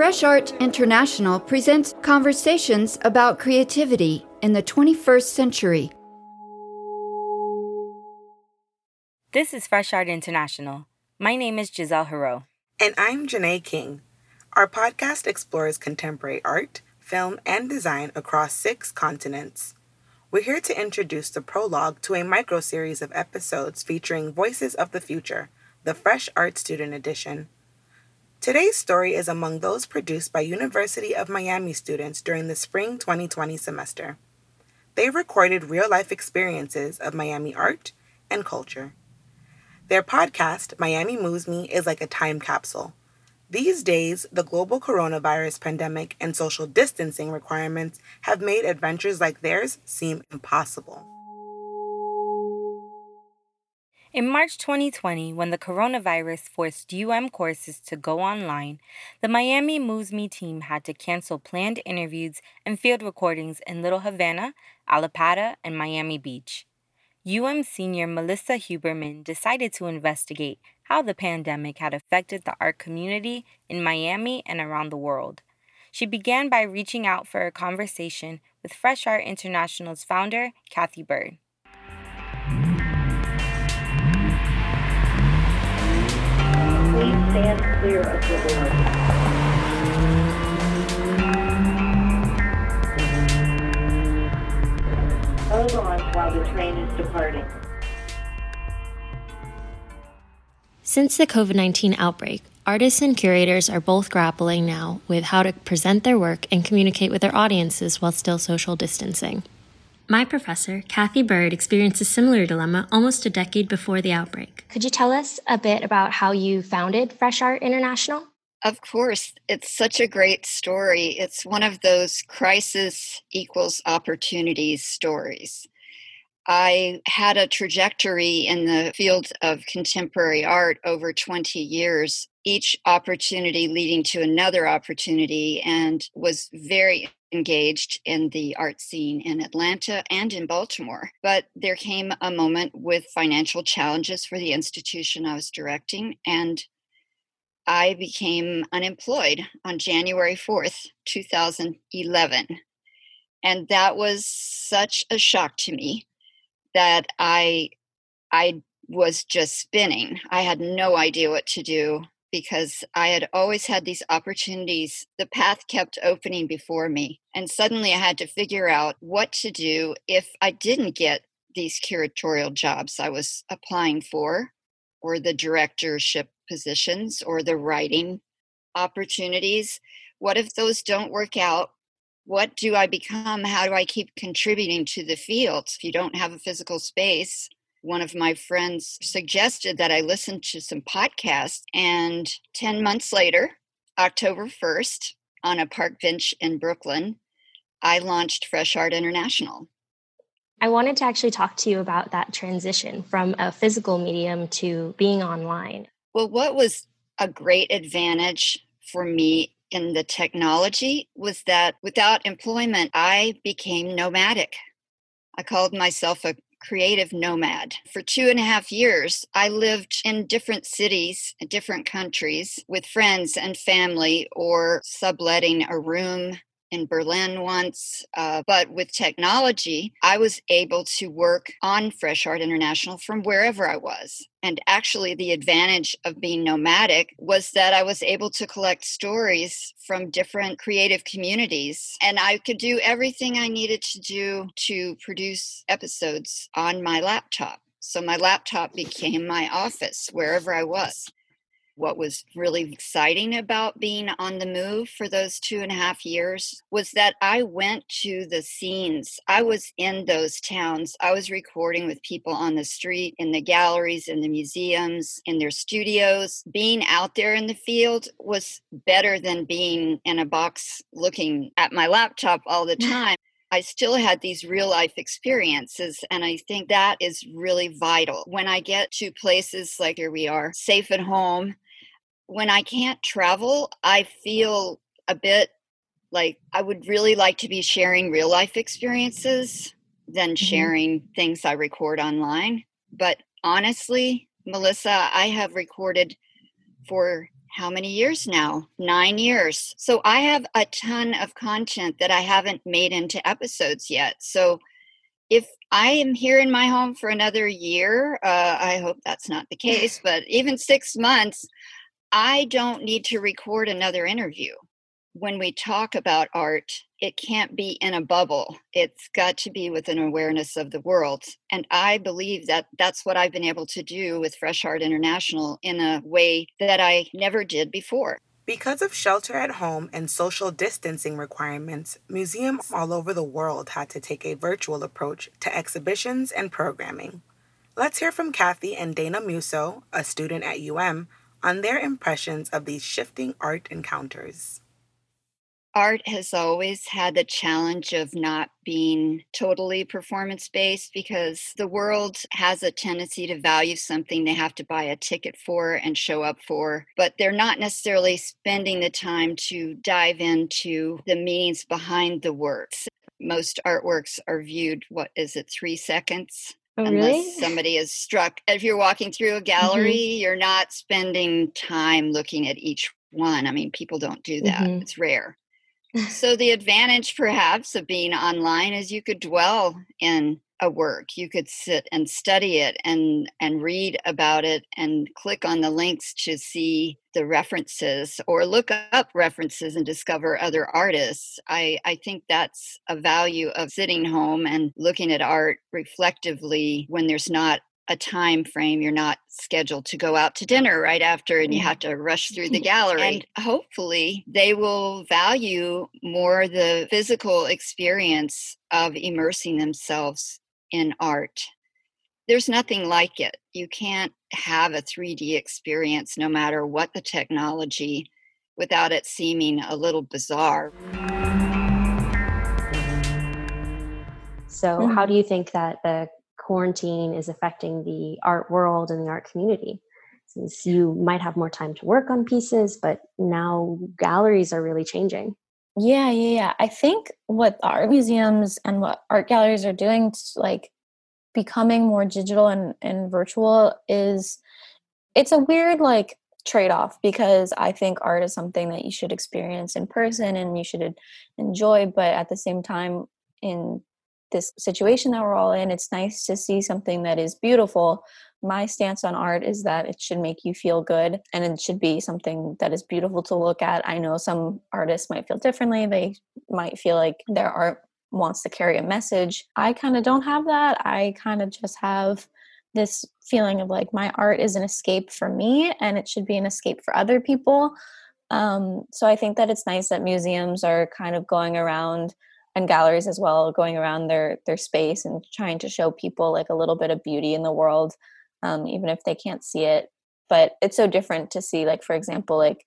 Fresh Art International presents conversations about creativity in the 21st century. This is Fresh Art International. My name is Giselle Hero. And I'm Janae King. Our podcast explores contemporary art, film, and design across six continents. We're here to introduce the prologue to a micro series of episodes featuring Voices of the Future, the Fresh Art Student Edition. Today's story is among those produced by University of Miami students during the spring 2020 semester. They recorded real life experiences of Miami art and culture. Their podcast, Miami Moves Me, is like a time capsule. These days, the global coronavirus pandemic and social distancing requirements have made adventures like theirs seem impossible. In March 2020, when the coronavirus forced UM courses to go online, the Miami Moves Me team had to cancel planned interviews and field recordings in Little Havana, Allapattah, and Miami Beach. UM senior Melissa Huberman decided to investigate how the pandemic had affected the art community in Miami and around the world. She began by reaching out for a conversation with Fresh Art International's founder, Cathy Byrd. Stand clear of the. Hold on while the train is departing. Since the COVID 19 outbreak, artists and curators are both grappling now with how to present their work and communicate with their audiences while still social distancing. My professor, Cathy Byrd, experienced a similar dilemma almost a decade before the outbreak. Could you tell us a bit about how you founded Fresh Art International? Of course, it's such a great story. It's one of those crisis equals opportunities stories. I had a trajectory in the field of contemporary art over 20 years, each opportunity leading to another opportunity, and was very engaged in the art scene in Atlanta and in Baltimore. But there came a moment with financial challenges for the institution I was directing, and I became unemployed on January 4th, 2011. And that was such a shock to me that I I was just spinning. I had no idea what to do because I had always had these opportunities. The path kept opening before me. And suddenly I had to figure out what to do if I didn't get these curatorial jobs I was applying for, or the directorship positions, or the writing opportunities. What if those don't work out? What do I become? How do I keep contributing to the field? If you don't have a physical space, one of my friends suggested that I listen to some podcasts. And 10 months later, October 1st, on a park bench in Brooklyn, I launched Fresh Art International. I wanted to actually talk to you about that transition from a physical medium to being online. Well, what was a great advantage for me in the technology was that without employment, I became nomadic. I called myself a creative nomad. For two and a half years, I lived in different cities, different countries with friends and family, or subletting a room in Berlin once. Uh, but with technology, I was able to work on Fresh Art International from wherever I was. And actually, the advantage of being nomadic was that I was able to collect stories from different creative communities. And I could do everything I needed to do to produce episodes on my laptop. So my laptop became my office wherever I was what was really exciting about being on the move for those two and a half years was that I went to the scenes. I was in those towns. I was recording with people on the street, in the galleries, in the museums, in their studios. Being out there in the field was better than being in a box looking at my laptop all the time. I still had these real life experiences. And I think that is really vital. When I get to places like here we are, safe at home, when I can't travel, I feel a bit like I would really like to be sharing real life experiences than mm-hmm. sharing things I record online. But honestly, Melissa, I have recorded for how many years now? Nine years. So I have a ton of content that I haven't made into episodes yet. So if I am here in my home for another year, uh, I hope that's not the case, but even six months, I don't need to record another interview. When we talk about art, it can't be in a bubble. It's got to be with an awareness of the world. And I believe that that's what I've been able to do with Fresh Art International in a way that I never did before. Because of shelter at home and social distancing requirements, museums all over the world had to take a virtual approach to exhibitions and programming. Let's hear from Cathy and Dana Musso, a student at UM, on their impressions of these shifting art encounters art has always had the challenge of not being totally performance based because the world has a tendency to value something they have to buy a ticket for and show up for, but they're not necessarily spending the time to dive into the meanings behind the works. Most artworks are viewed, what is it, three seconds? Oh, unless really? somebody is struck. If you're walking through a gallery, mm-hmm. you're not spending time looking at each one. I mean, people don't do that. Mm-hmm. It's rare so the advantage perhaps of being online is you could dwell in a work you could sit and study it and and read about it and click on the links to see the references or look up references and discover other artists. I i think that's a value of sitting home and looking at art reflectively when there's not a time frame you're not scheduled to go out to dinner right after and you mm-hmm. have to rush through the mm-hmm. gallery and hopefully they will value more the physical experience of immersing themselves in art there's nothing like it. You can't have a 3d experience no matter what the technology without it seeming a little bizarre. So mm-hmm. how do you think that the quarantine is affecting the art world and the art community? Since you might have more time to work on pieces but now galleries are really changing yeah yeah yeah i think what art museums and what art galleries are doing like becoming more digital and, and virtual is it's a weird like trade-off because i think art is something that you should experience in person and you should enjoy but at the same time in this situation that we're all in, it's nice to see something that is beautiful. My stance on art is that it should make you feel good and it should be something that is beautiful to look at. I know some artists might feel differently. They might feel like their art wants to carry a message. I kind of don't have that. I kind of just have this feeling of like my art is an escape for me and it should be an escape for other people. Um, so I think that it's nice that museums are kind of going around and galleries as well going around their their space and trying to show people like a little bit of beauty in the world um, even if they can't see it. But it's so different to see like for example like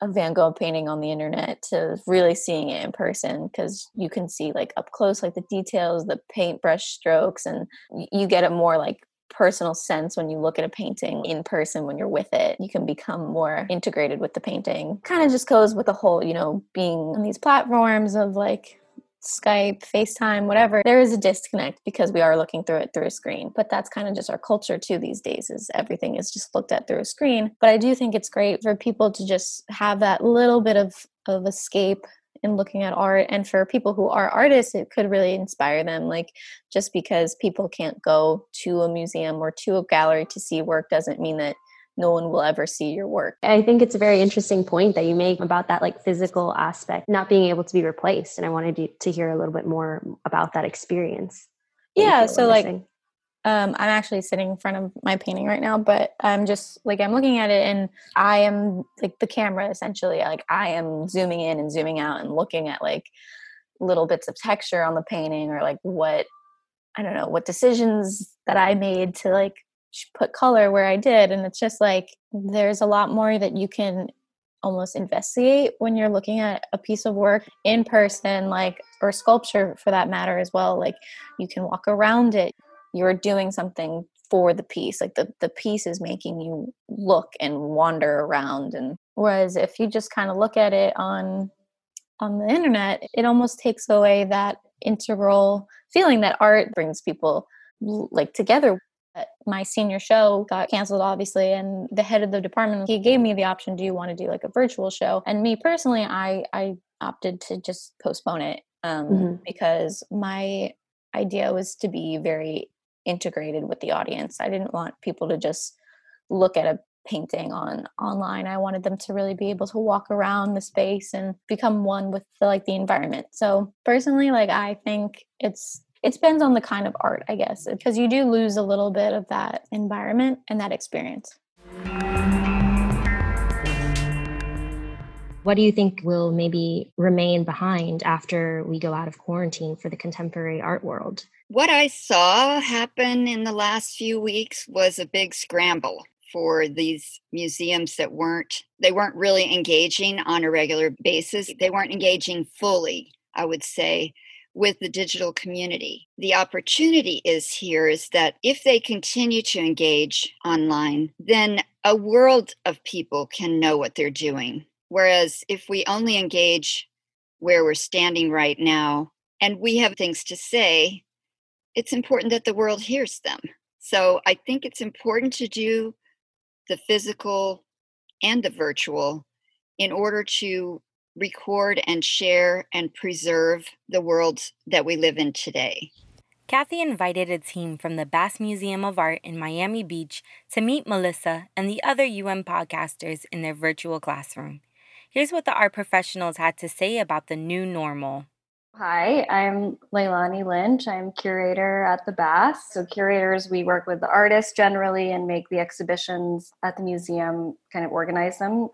a van gogh painting on the internet to really seeing it in person because you can see like up close like the details the paintbrush strokes and you get a more like personal sense when you look at a painting in person when you're with it. You can become more integrated with the painting. Kind of just goes with the whole you know being on these platforms of like Skype, FaceTime, whatever, there is a disconnect because we are looking through it through a screen. But that's kind of just our culture too these days is everything is just looked at through a screen. But I do think it's great for people to just have that little bit of of escape in looking at art and for people who are artists it could really inspire them like just because people can't go to a museum or to a gallery to see work doesn't mean that no one will ever see your work. I think it's a very interesting point that you make about that like physical aspect not being able to be replaced and I wanted to hear a little bit more about that experience. yeah, so like um, I'm actually sitting in front of my painting right now, but I'm just like I'm looking at it and I am like the camera essentially. Like I am zooming in and zooming out and looking at like little bits of texture on the painting or like what I don't know what decisions that I made to like put color where I did. And it's just like there's a lot more that you can almost investigate when you're looking at a piece of work in person, like, or sculpture for that matter as well. Like, you can walk around it. You're doing something for the piece. Like, the, the piece is making you look and wander around. And whereas if you just kind of look at it on on the internet, it almost takes away that integral feeling that art brings people like together my senior show got canceled obviously and the head of the department he gave me the option do you want to do like a virtual show? And me personally i i opted to just postpone it um, mm-hmm. because my idea was to be very integrated with the audience. I didn't want people to just look at a painting on online. I wanted them to really be able to walk around the space and become one with the, like the environment. So personally like i think it's it depends on the kind of art, I guess, because you do lose a little bit of that environment and that experience. What do you think will maybe remain behind after we go out of quarantine for the contemporary art world? What I saw happen in the last few weeks was a big scramble for these museums that weren't they weren't really engaging on a regular basis. They weren't engaging fully, I would say, with the digital community. The opportunity is here is that if they continue to engage online, then a world of people can know what they're doing. Whereas if we only engage where we're standing right now and we have things to say, it's important that the world hears them. So I think it's important to do the physical and the virtual in order to record and share and preserve the world that we live in today. Cathy invited a team from the Bass Museum of Art in Miami Beach to meet Melissa and the other UM podcasters in their virtual classroom. Here's what the art professionals had to say about the new normal. Hi, I'm Leilani Lynch. I'm curator at the Bass. So, curators, we work with the artists generally and make the exhibitions at the museum, kind of organize them.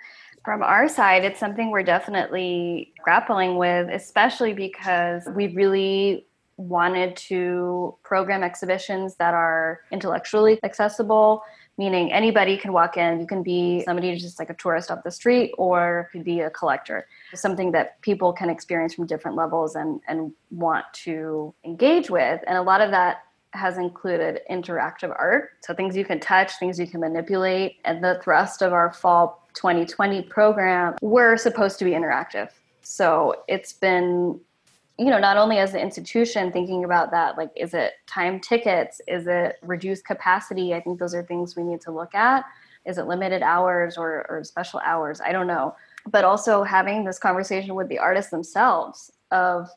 From our side, it's something we're definitely grappling with, especially because we really wanted to program exhibitions that are intellectually accessible, meaning anybody can walk in. You can be somebody just like a tourist off the street, or could be a collector. Something that people can experience from different levels and, and want to engage with. And a lot of that has included interactive art. So things you can touch, things you can manipulate. And the thrust of our fall 2020 program were supposed to be interactive. So it's been, you know, not only as an institution thinking about that, like, is it time tickets? Is it reduced capacity? I think those are things we need to look at. Is it limited hours or, or special hours? I don't know. But also having this conversation with the artists themselves of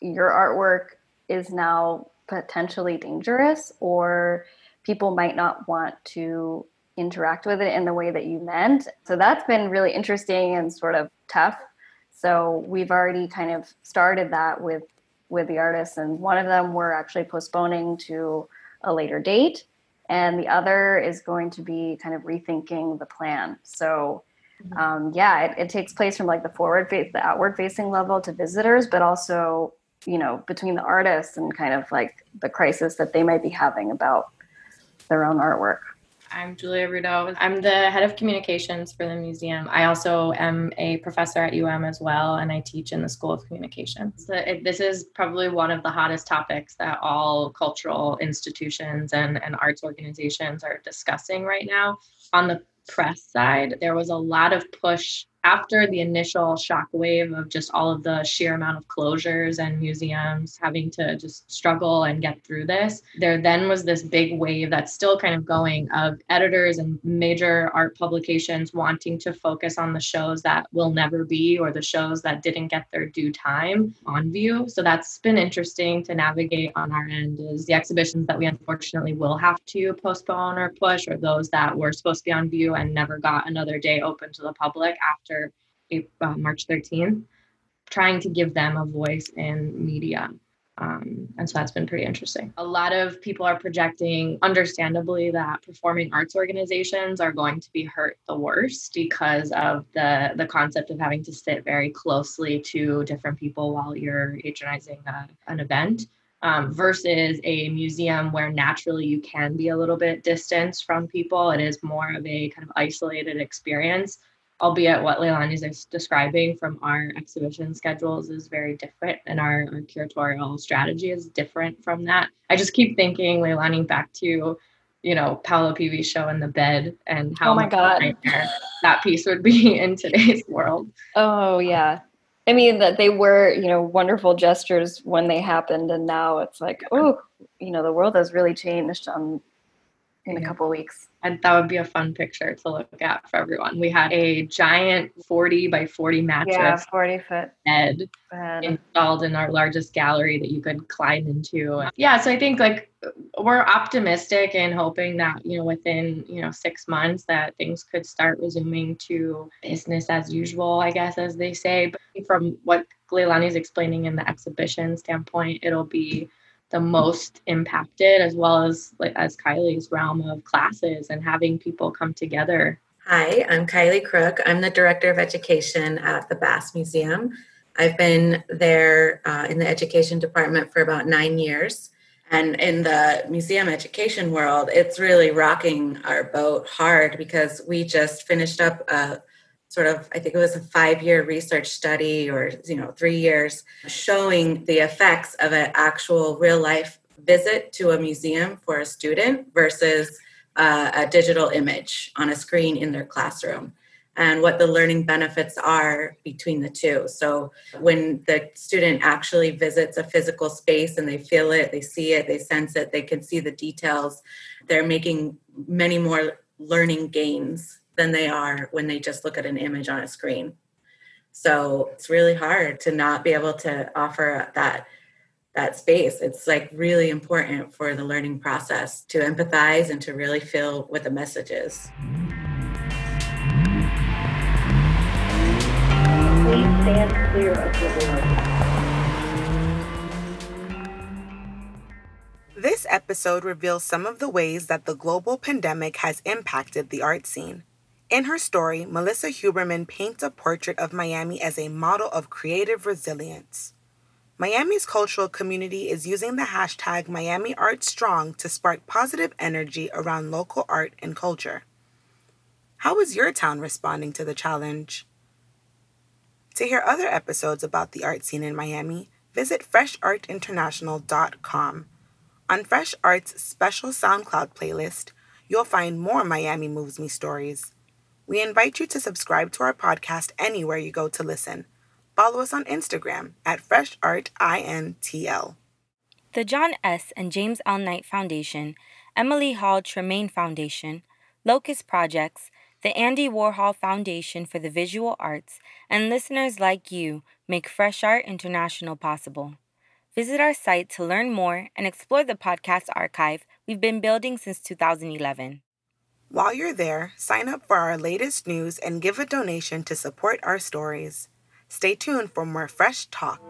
your artwork is now potentially dangerous or people might not want to interact with it in the way that you meant. So that's been really interesting and sort of tough. So we've already kind of started that with with the artists and one of them we're actually postponing to a later date and the other is going to be kind of rethinking the plan. So mm-hmm. um, yeah, it, it takes place from like the forward face, the outward facing level to visitors, but also you know between the artists and kind of like the crisis that they might be having about their own artwork I'm Julia Rudo. I'm the head of communications for the museum. I also am a professor at UM as well, and I teach in the School of Communications. So it, this is probably one of the hottest topics that all cultural institutions and, and arts organizations are discussing right now. On the press side, there was a lot of push after the initial shockwave of just all of the sheer amount of closures and museums having to just struggle and get through this, there then was this big wave that's still kind of going of editors and major art publications wanting to focus on the shows that will never be or the shows that didn't get their due time on view. So that's been interesting to navigate on our end is the exhibitions that we unfortunately will have to postpone or push or those that were supposed to be on view and never got another day open to the public after after uh, March 13th, trying to give them a voice in media. Um, and so that's been pretty interesting. A lot of people are projecting, understandably, that performing arts organizations are going to be hurt the worst because of the the concept of having to sit very closely to different people while you're patronizing a, an event. Um, versus a museum where naturally you can be a little bit distanced from people. It is more of a kind of isolated experience albeit what Leilani is describing from our exhibition schedules is very different and our, our curatorial strategy is different from that. I just keep thinking, Leilani, back to, you know, Paola Pivi's show in the bed and how oh my God. that piece would be in today's world. Oh yeah. I mean that they were, you know, wonderful gestures when they happened and now it's like, oh, you know, the world has really changed on in a couple weeks. And that would be a fun picture to look at for everyone. We had a giant 40 by 40 mattress. Yeah, 40 foot bed, bed installed in our largest gallery that you could climb into. Yeah, so I think like we're optimistic and hoping that, you know, within, you know, six months that things could start resuming to business as usual, I guess, as they say. But from what Leilani is explaining in the exhibition standpoint, it'll be the most impacted as well as like as Kylie's realm of classes and having people come together. Hi, I'm Kylie Crook. I'm the director of education at the Bass Museum. I've been there uh, in the education department for about nine years. And in the museum education world, it's really rocking our boat hard because we just finished up a sort of i think it was a five year research study or you know three years showing the effects of an actual real life visit to a museum for a student versus uh, a digital image on a screen in their classroom and what the learning benefits are between the two. So, when the student actually visits a physical space and they feel it, they see it, they sense it, they can see the details, they're making many more learning gains than they are when they just look at an image on a screen. So it's really hard to not be able to offer that that space. It's like really important for the learning process to empathize and to really feel what the message is. Please stand clear of the. This episode reveals some of the ways that the global pandemic has impacted the art scene. In her story, Melissa Huberman paints a portrait of Miami as a model of creative resilience. Miami's cultural community is using the hashtag Miami Art Strong to spark positive energy around local art and culture. How is your town responding to the challenge? To hear other episodes about the art scene in Miami, visit freshartinternational.com. On Fresh Art's special SoundCloud playlist, you'll find more Miami Moves Me stories. We invite you to subscribe to our podcast anywhere you go to listen. Follow us on Instagram at FreshArtINTL. The John S. and James L. Knight Foundation, Emily Hall Tremaine Foundation, Locust Projects, the Andy Warhol Foundation for the Visual Arts, and listeners like you make Fresh Art International possible. Visit our site to learn more and explore the podcast archive we've been building since 2011. While you're there, sign up for our latest news and give a donation to support our stories. Stay tuned for more fresh talk.